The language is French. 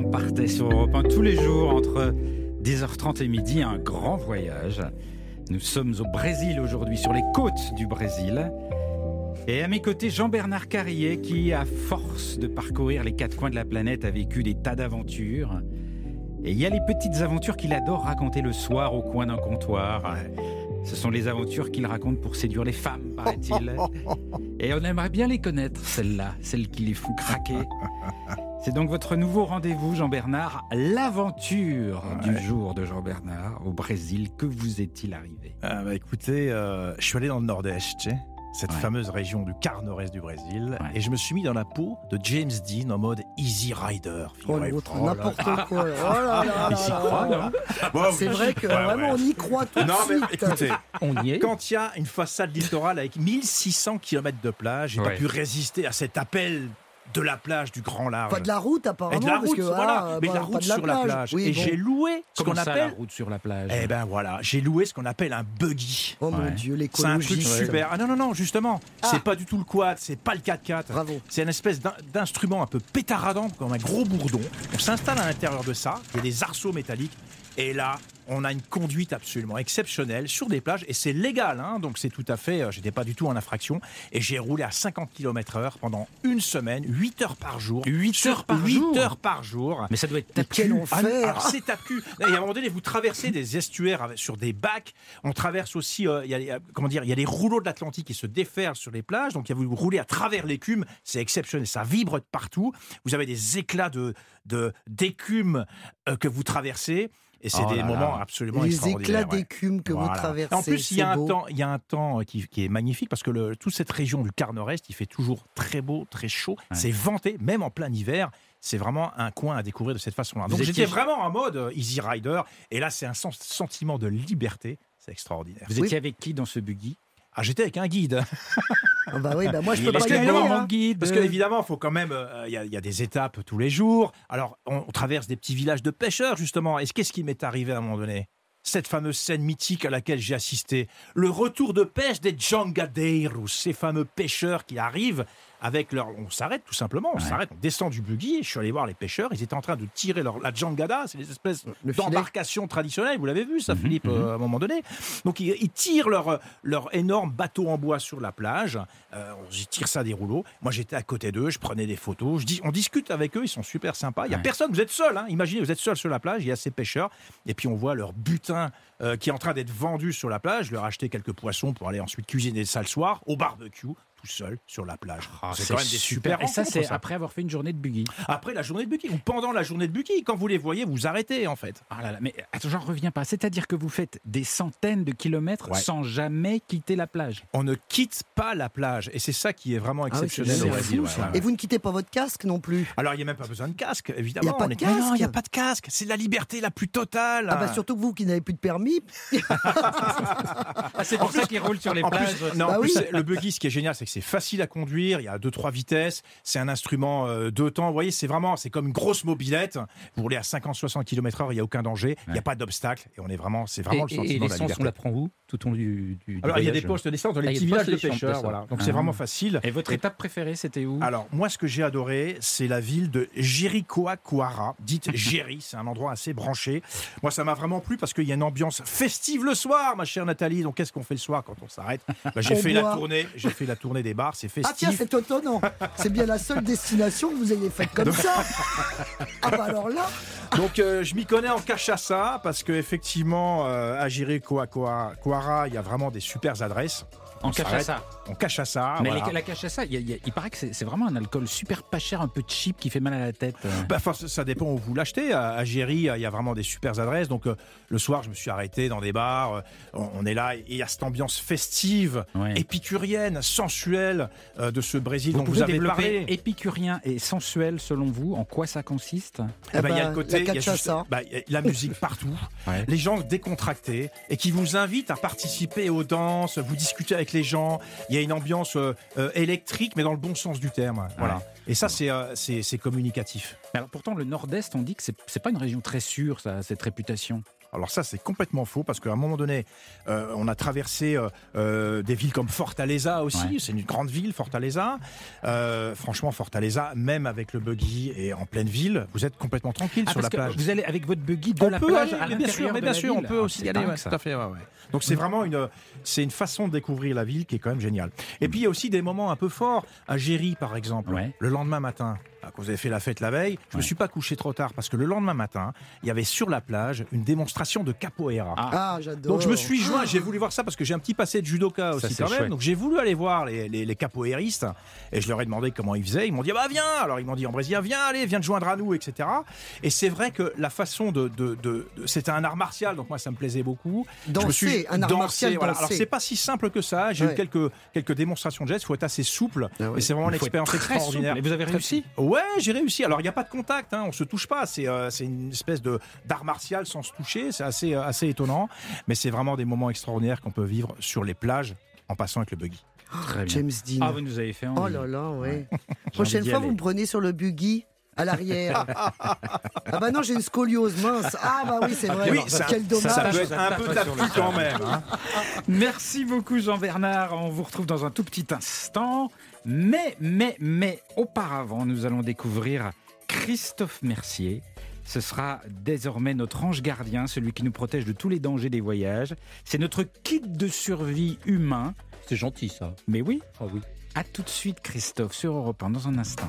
on partait sur Europe 1 tous les jours entre 10h30 et midi, un grand voyage. Nous sommes au Brésil aujourd'hui, sur les côtes du Brésil. Et à mes côtés, Jean-Bernard Carrier, qui, à force de parcourir les quatre coins de la planète, a vécu des tas d'aventures. Et il y a les petites aventures qu'il adore raconter le soir au coin d'un comptoir. Ce sont les aventures qu'il raconte pour séduire les femmes, paraît-il. Et on aimerait bien les connaître, celles-là, celles qui les font craquer. C'est donc votre nouveau rendez-vous, Jean-Bernard, l'aventure du jour de Jean-Bernard au Brésil. Que vous est-il arrivé? Ah bah écoutez, euh, je suis allé dans le nord-est, tu sais, cette Ouais. fameuse région du quart nord-est du Brésil, Ouais. et je me suis mis dans la peau de James Dean en mode Easy Rider. Oh, Oh là n'importe quoi. Oh là là Il s'y croit, là. non? Bon, C'est vrai que Ouais, vraiment ouais. on y croit tout de Non mais suite. écoutez, On y est? quand il y a une façade littorale avec 1600 km de plage, j'ai Ouais. pas pu résister à cet appel de la plage du grand large. Pas de la route apparemment. et de la parce route, que, voilà, ah, mais de bah, la route sur la plage. Oui, et bon. j'ai loué ce qu'on ça, la appelle. route sur la plage? Eh ben voilà, j'ai loué ce qu'on appelle un buggy. Oh mon dieu, C'est un truc l'écologie. super. Ah non, non, non, justement. Ah. C'est pas du tout le quad, c'est pas le 4x4. Bravo. C'est une espèce d'in- d'instrument un peu pétaradant, comme un gros bourdon. On s'installe à l'intérieur de ça, il y a des arceaux métalliques, et là, on a une conduite absolument exceptionnelle sur des plages, et c'est légal, hein, donc c'est tout à fait. euh, J'étais pas du tout en infraction, et j'ai roulé à 50 km/h pendant une semaine, 8 heures par jour. 8 Sur heures par 8 jour heures par jour. Mais ça doit être tape quel enfer. Ah, c'est tape cul. Et à un moment donné, vous traversez des estuaires sur des bacs. On traverse aussi, euh, y a, euh, comment dire, il y a les rouleaux de l'Atlantique qui se déferlent sur les plages. Donc, y a vous roulez à travers l'écume. C'est exceptionnel. Ça vibre de partout. Vous avez des éclats de de- d'écume euh, que vous traversez. Et c'est Oh des là moments là. absolument Les extraordinaires. éclats ouais. d'écume que vous traversez. En plus, il y a un beau. temps, il y a un temps euh, qui, qui est magnifique parce que le, toute cette région du quart nord-est, il fait toujours très beau, très chaud. Ouais. C'est venté, même en plein hiver. C'est vraiment un coin à découvrir de cette façon-là. Vous Donc étiez- j'étais vraiment en mode euh, Easy Rider. Et là, c'est un sens- sentiment de liberté. C'est extraordinaire. Vous Oui. étiez avec qui dans ce buggy? Ah, j'étais avec un guide. Ah bah oui, bah moi je peux pas y aller. hein. mon guide. Parce qu'évidemment, il faut quand même. euh, Il y, a- il y a des étapes tous les jours. Alors, on, on traverse des petits villages de pêcheurs, justement. Et qu'est-ce qui m'est arrivé à un moment donné? Cette fameuse scène mythique à laquelle j'ai assisté, le retour de pêche des Jangadeiros, ces fameux pêcheurs qui arrivent avec leur... On s'arrête tout simplement, on Ouais. s'arrête, on descend du buggy, je suis allé voir les pêcheurs, ils étaient en train de tirer leur... la jangada, c'est des espèces Le filet. d'embarcations traditionnelles, vous l'avez vu ça Mhm, Philippe, mhm. euh, à un moment donné. Donc ils, ils tirent leur, leur énorme bateau en bois sur la plage, euh, ils tirent ça des rouleaux, moi j'étais à côté d'eux, je prenais des photos, je dis, on discute avec eux, ils sont super sympas, il y a Ouais. personne, vous êtes seul, hein, imaginez, vous êtes seul sur la plage, il y a ces pêcheurs, et puis on voit leur butin euh, qui est en train d'être vendu sur la plage, je leur ai acheté quelques poissons pour aller ensuite cuisiner ça le soir, au barbecue, tout seul sur la plage. Ah, c'est quand même des super Et ça, c'est après avoir fait une journée de buggy. Après la journée de buggy, ou pendant la journée de buggy, quand vous les voyez, vous arrêtez en fait. Ah là là, mais attends, j'en reviens pas. C'est-à-dire que vous faites des centaines de kilomètres Ouais. sans jamais quitter la plage. On ne quitte pas la plage, et c'est ça qui est vraiment Ah oui, exceptionnel c'est au fou, Brésil. ouais, ça. ouais, ouais. Et vous ne quittez pas votre casque non plus. Alors, il n'y a même pas besoin de casque, évidemment. Il y a pas de Non, il n'y a casque pas de casque. C'est la liberté la plus totale. Ah bah surtout vous qui n'avez plus de permis. Ah, c'est pour ça qu'ils roulent sur les plages. plus, non, Bah plus, le buggy, ce qui est génial, c'est que c'est facile à conduire. Il y a deux, trois vitesses. C'est un instrument euh, deux temps. Vous voyez, c'est vraiment, c'est comme une grosse mobilette. Vous roulez à 50, 60 km heure, il n'y a aucun danger. Il n'y a pas d'obstacle. Et on est vraiment, c'est vraiment le et, sentiment et de la l'essence, liberté. on la prend où? Tout au long du, du, du Alors, il y a des postes d'essence dans les Ah, petits villages de pêcheurs. Voilà. Donc, Ah. c'est vraiment facile. Et votre Et- étape préférée, c'était où? Alors, moi, ce que j'ai adoré, c'est la ville de Jericoacoara, dite Jerry. C'est un endroit assez branché. Moi, ça m'a vraiment plu parce qu'il y a une ambiance festive le soir, ma chère Nathalie. Donc, qu'est-ce qu'on fait le soir quand on s'arrête? Bah, J'ai fait la tournée. J'ai fait la tournée des bars. C'est Ah tiens, festif. c'est étonnant. C'est bien la seule destination que vous ayez faite comme ça. Ah bah alors là, Donc, euh, je m'y connais en cachaça parce que effectivement, euh, à Jericoacoara, il y a vraiment des super adresses. En On cachaça. En cachaça. Mais voilà. les- la cachaça, il, y a- il y a- il paraît que c'est vraiment un alcool super pas cher, un peu cheap, qui fait mal à la tête. euh. Bah, ça dépend où vous l'achetez. À, à Géry, il y a vraiment des super adresses. Donc, euh, le soir, je me suis arrêté dans des bars. euh, on, on est là et il y a cette ambiance festive, Ouais. épicurienne, sensuelle euh, de ce Brésil Vous dont vous pouvez avez développer parlé. épicurien et sensuel, selon vous, en quoi ça consiste? Eh ben, il y a le côté, la il y a juste- cachaça. bah, il y a la musique partout, Ouais. les gens décontractés et qui vous invitent à participer aux danses, vous discutez avec les gens. Il y a une ambiance euh, euh, électrique, mais dans le bon sens du terme. Voilà. Ouais. Et ça, c'est euh, communicatif. Mais alors pourtant, le Nord-Est, on dit que c'est pas une région très sûre, ça, cette réputation. Alors ça, c'est complètement faux parce qu'à un moment donné, euh, on a traversé euh, euh, des villes comme Fortaleza aussi. Ouais. C'est une grande ville, Fortaleza. Euh, franchement, Fortaleza, même avec le buggy et en pleine ville, vous êtes complètement tranquille Ah, sur la plage. vous allez avec votre buggy de on la peut plage aller, à mais bien sûr, mais bien sûr, on peut Ah, aussi y aller. ouais, tout à fait, ouais, ouais. Donc c'est vraiment une, c'est une façon de découvrir la ville qui est quand même géniale. Et puis il y a aussi des moments un peu forts. À Géry, par exemple, Ouais. le lendemain matin, quand vous avez fait la fête la veille, je me Ouais. suis pas couché trop tard parce que le lendemain matin, il y avait sur la plage une démonstration de capoeira. Ah. Ah, j'adore. Donc je me suis joint, j'ai voulu voir ça parce que j'ai un petit passé de judoka aussi c'est quand même. chouette. Donc j'ai voulu aller voir les, les, les capoeiristes et je leur ai demandé comment ils faisaient. Ils m'ont dit bah viens. Alors ils m'ont dit en Brésil viens allez viens te joindre à nous etc. Et c'est vrai que la façon de, de, de- de- c'était un art martial donc moi ça me plaisait beaucoup. Je me Danser, suis- un art martial voilà. Alors c'est pas si simple que ça. J'ai Ouais. eu quelques quelques démonstrations de gestes. Il faut être assez souple. Ah ouais. Et c'est vraiment une expérience extraordinaire. souple. Et vous avez réussi? Ouais, j'ai réussi. Alors, il n'y a pas de contact, hein, on se touche pas. C'est euh, c'est une espèce de d'art martial sans se toucher. C'est assez, euh, assez étonnant. Mais c'est vraiment des moments extraordinaires qu'on peut vivre sur les plages en passant avec le buggy. Très bien. James Dean. Ah, vous nous avez fait envie. oh là là, ouais. J'ai Prochaine fois, aller. vous me prenez sur le buggy à l'arrière. ah bah non, j'ai une scoliose mince. Ah bah oui, c'est vrai. Oui, ça- Quel dommage. Ça peut être un peu tapis quand même. hein. Merci beaucoup Jean-Bernard. On vous retrouve dans un tout petit instant. Mais, mais, mais, auparavant, nous allons découvrir Christophe Mercier. Ce sera désormais notre ange gardien, celui qui nous protège de tous les dangers des voyages. C'est notre kit de survie humain. C'est gentil ça. Mais oui, Ah oui. à tout de suite Christophe sur Europe 1 dans un instant.